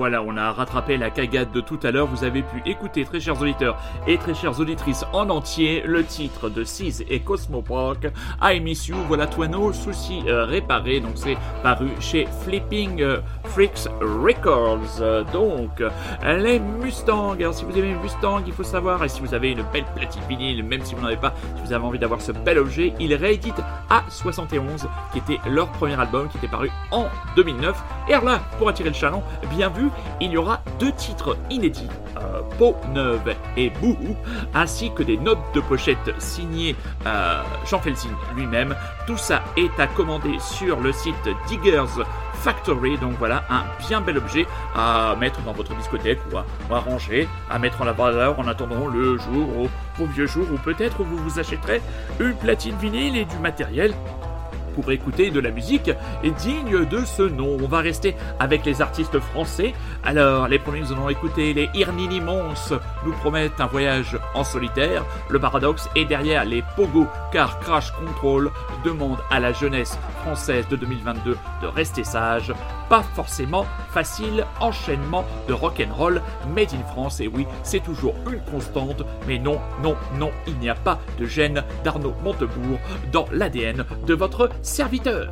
Voilà, on a rattrapé la cagade de tout à l'heure. Vous avez pu écouter, très chers auditeurs et très chères auditrices, en entier le titre de Sis et Cosmoproc, I Miss You. Voilà, toi nos soucis euh, réparés. Donc, c'est paru chez Flipping euh, Freaks Records. donc, les Mustangs. Alors, si vous aimez Mustang, il faut savoir, et si vous avez une belle platine vinyle, même si vous n'en avez pas, si vous avez envie d'avoir ce bel objet, il réédite A71, qui était leur premier album, qui était paru en 2009. Et alors là, pour attirer le chaland, bien vu, il y aura deux titres inédits, euh, Peau neuve et Bouhou, ainsi que des notes de pochette signées euh, Jean Felsing lui-même. Tout ça est à commander sur le site Diggers Factory. Donc voilà, un bien bel objet à mettre dans votre discothèque ou à, ranger, à mettre en la valeur en attendant le jour, ou vos vieux jours, ou peut-être vous vous achèterez une platine vinyle et du matériel pour écouter de la musique digne de ce nom. On va rester avec les artistes français. Alors, les premiers nous allons écouter les Irnini Mons nous promettent un voyage en solitaire. Le paradoxe est derrière les Pogo, car Crash Control demande à la jeunesse française de 2022 de rester sage. Pas forcément facile enchaînement de rock'n'roll made in France. Et oui, c'est toujours une constante. Mais non, non, non, il n'y a pas de gêne d'Arnaud Montebourg dans l'ADN de votre serviteur.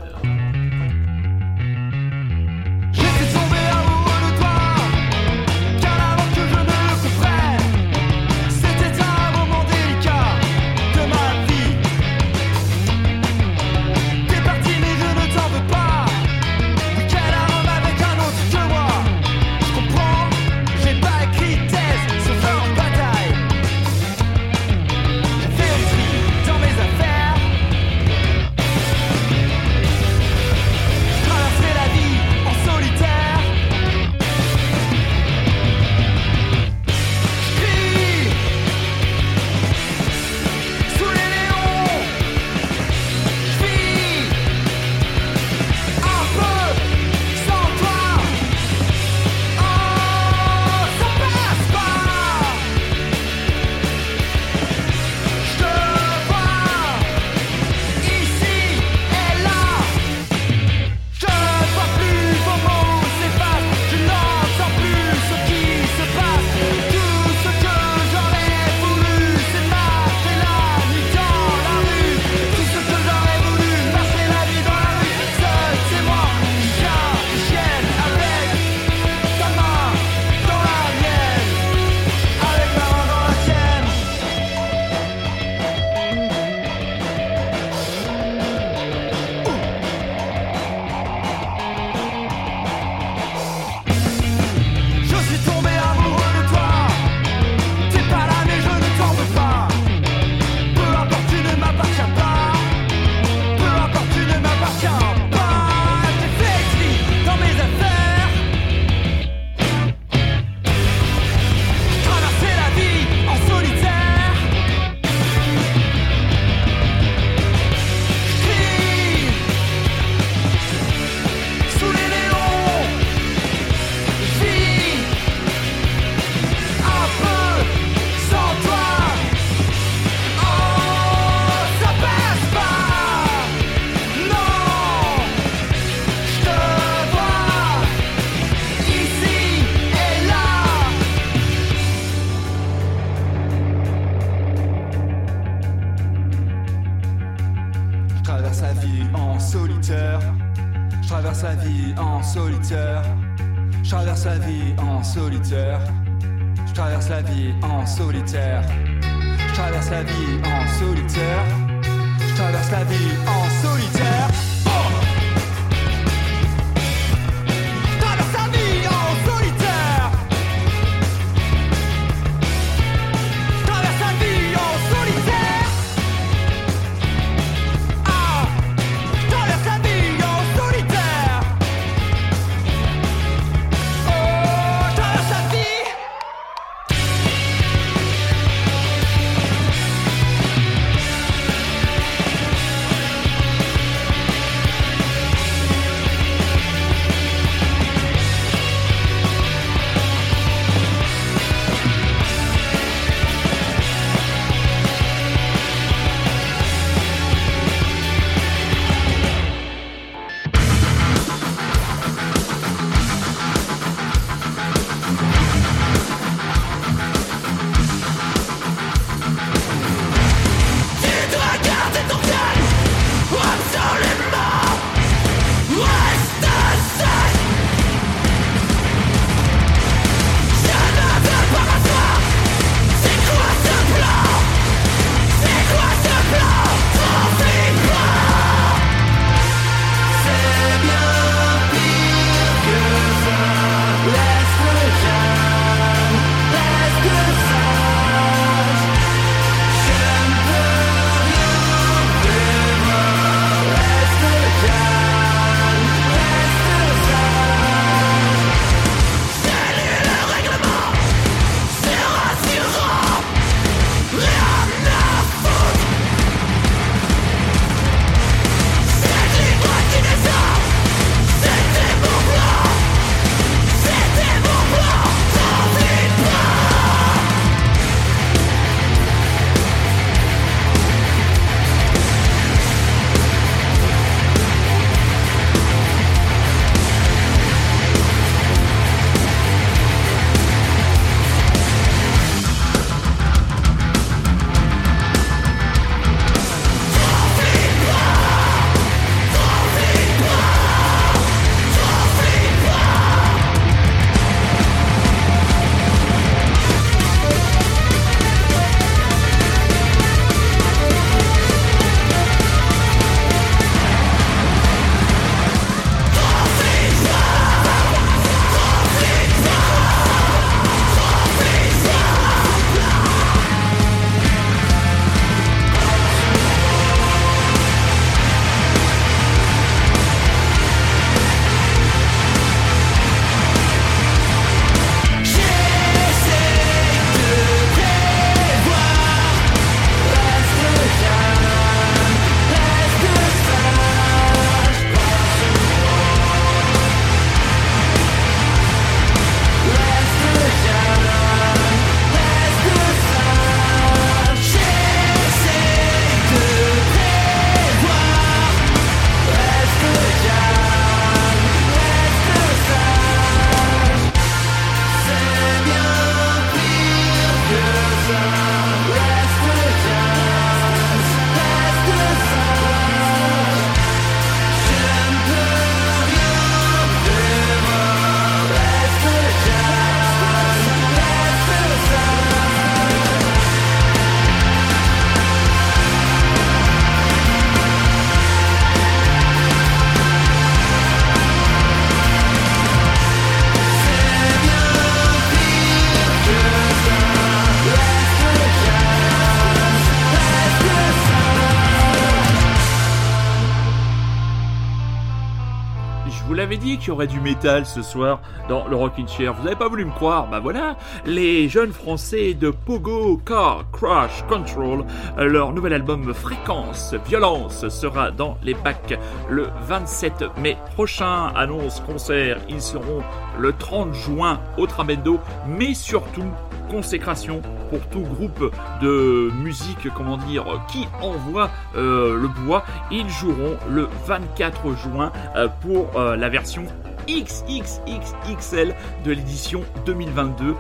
Dit qu'il y aurait du métal ce soir dans le Rockin' Chair. Vous n'avez pas voulu me croire Bah voilà, les jeunes français de Pogo Car Crash Control, leur nouvel album Fréquence Violence sera dans les bacs le 27 mai prochain. Annonce concert, ils seront le 30 juin au Tramendo, mais surtout consécration pour tout groupe de musique, comment dire, qui envoie euh, le bois. Ils joueront le 24 juin euh, pour euh, la version XXXXL de l'édition 2022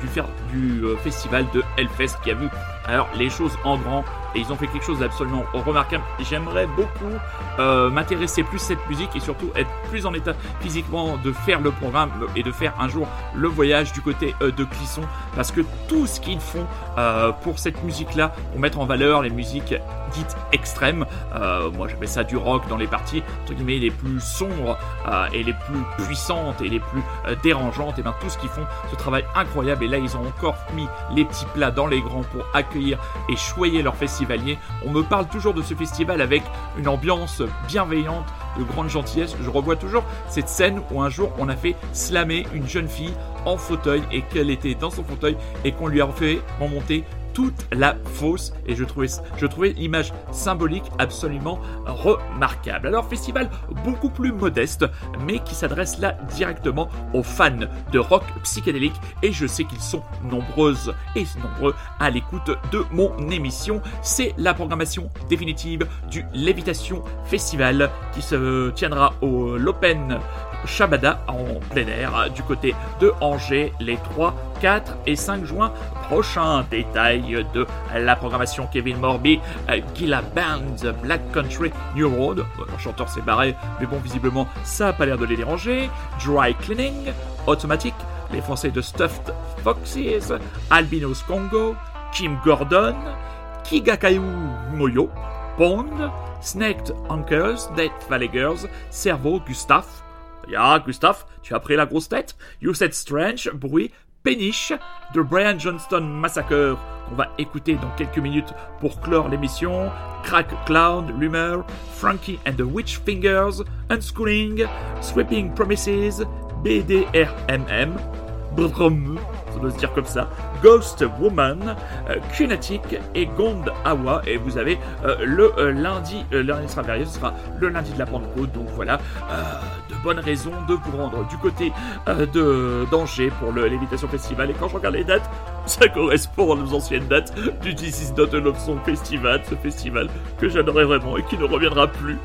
du, du festival de Hellfest qui a vu alors les choses en grand et ils ont fait quelque chose d'absolument remarquable. J'aimerais beaucoup euh, m'intéresser plus à cette musique et surtout être plus en état physiquement de faire le programme et de faire un jour le voyage du côté euh, de Clisson. Parce que tout ce qu'ils font euh, pour cette musique-là, pour mettre en valeur les musiques dites extrêmes, moi j'appelle ça du rock dans les parties entre guillemets les plus sombres et les plus puissantes et les plus dérangeantes, et bien tout ce qu'ils font, ce travail incroyable. Et là ils ont encore mis les petits plats dans les grands pour accueillir et choyer leur festival on me parle toujours de ce festival avec une ambiance bienveillante, de grande gentillesse. Je revois toujours cette scène où un jour on a fait slammer une jeune fille en fauteuil et qu'elle était dans son fauteuil et qu'on lui a fait remonter toute la fosse et je trouvais, l'image symbolique absolument remarquable. Alors festival beaucoup plus modeste mais qui s'adresse là directement aux fans de rock psychédélique et je sais qu'ils sont nombreuses et nombreux à l'écoute de mon émission. C'est la programmation définitive du Lévitation Festival qui se tiendra au l'Open Shabada en plein air du côté de Angers les 3, 4 et 5 juin prochains. Détail de la programmation Kevin Morby, Gila Band, Black Country, New Road. Le chanteur s'est barré, mais bon, visiblement, ça n'a pas l'air de les déranger. Dry Cleaning, Automatic, les Français de Stuffed Foxes, Albinos Congo, Kim Gordon, Kigakayu Moyo, Pond, Snaked Anchors, Death Valley Girls, Cerveau, Gustave, Ya, Gustave, tu as pris la grosse tête You Said Strange, bruit, péniche de Brian Johnston Massacre qu'on va écouter dans quelques minutes pour clore l'émission. Crack Cloud, Rumor, Frankie and the Witch Fingers, Unschooling, Sweeping Promises, BDRMM, Brum, ça doit se dire comme ça, Ghost Woman, euh, et Gond Awa. Et vous avez euh, le euh, lundi, le lundi sera ce sera le lundi de la Pentecôte. Donc voilà, bonnes raisons de vous rendre du côté de d'Angers pour le Lévitation Festival. Et quand je regarde les dates, ça correspond aux anciennes dates du This is Not a Love Song Festival, ce festival que j'adorais vraiment et qui ne reviendra plus.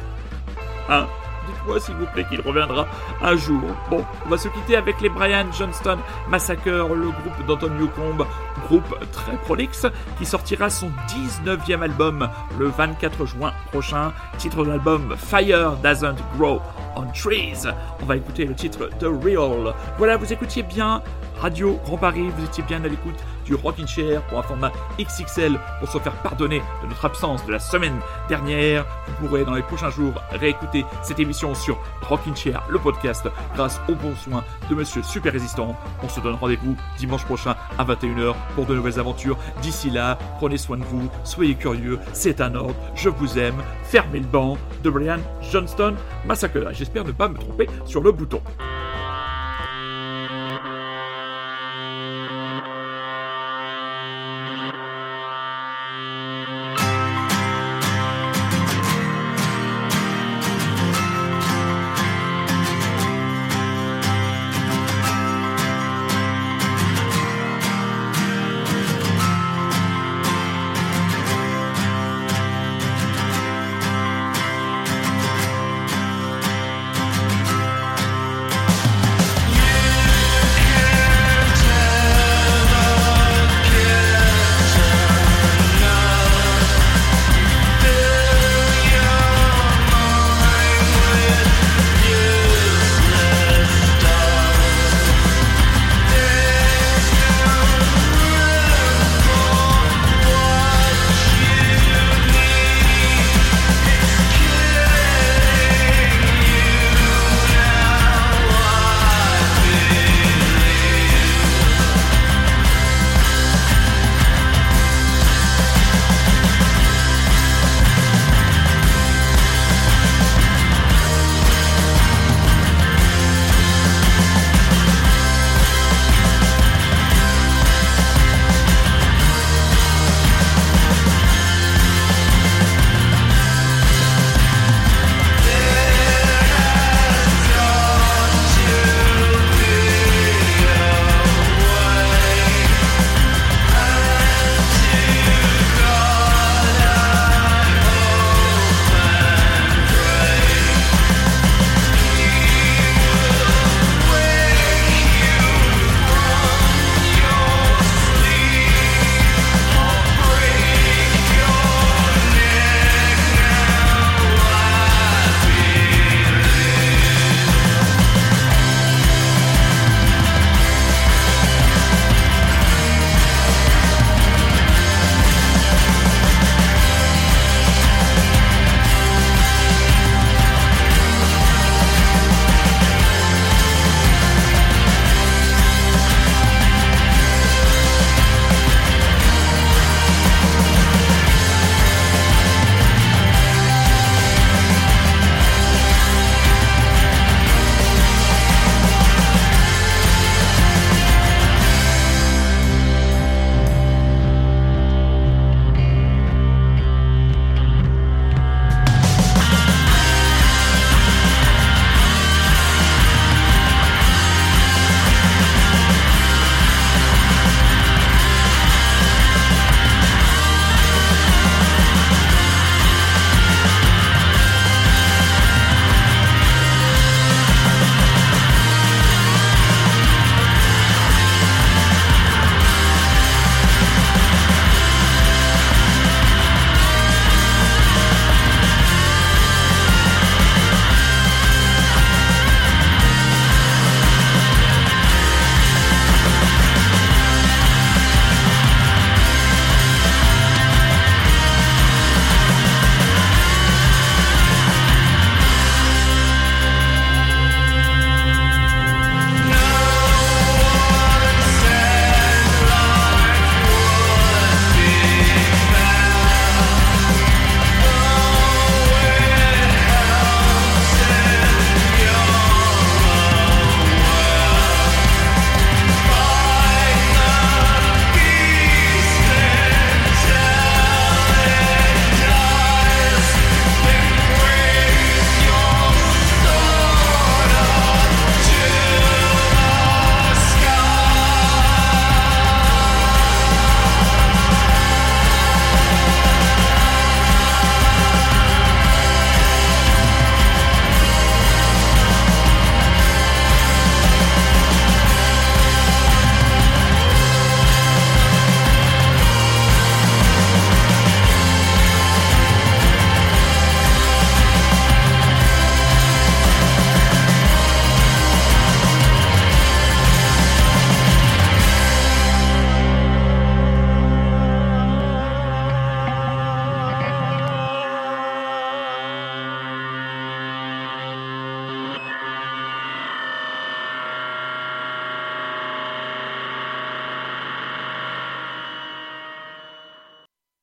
Hein? Dites-moi s'il vous plaît qu'il reviendra un jour. Bon, on va se quitter avec les Brian Johnston Massacre, le groupe d'Anton Newcomb, groupe très prolixe, qui sortira son 19e album le 24 juin prochain. Titre de l'album Fire Doesn't Grow on Trees. On va écouter le titre The Real. Voilà, vous écoutiez bien Radio Grand Paris, vous étiez bien à l'écoute du Rockin' Chair pour un format XXL pour se faire pardonner de notre absence de la semaine dernière. Vous pourrez dans les prochains jours réécouter cette émission sur Rockin' Chair, le podcast, grâce aux bons soins de Monsieur Super Résistant. On se donne rendez-vous dimanche prochain à 21h pour de nouvelles aventures. D'ici là, prenez soin de vous, soyez curieux, c'est un ordre, je vous aime, fermez le banc de Brian Johnston Massacre. J'espère ne pas me tromper sur le bouton.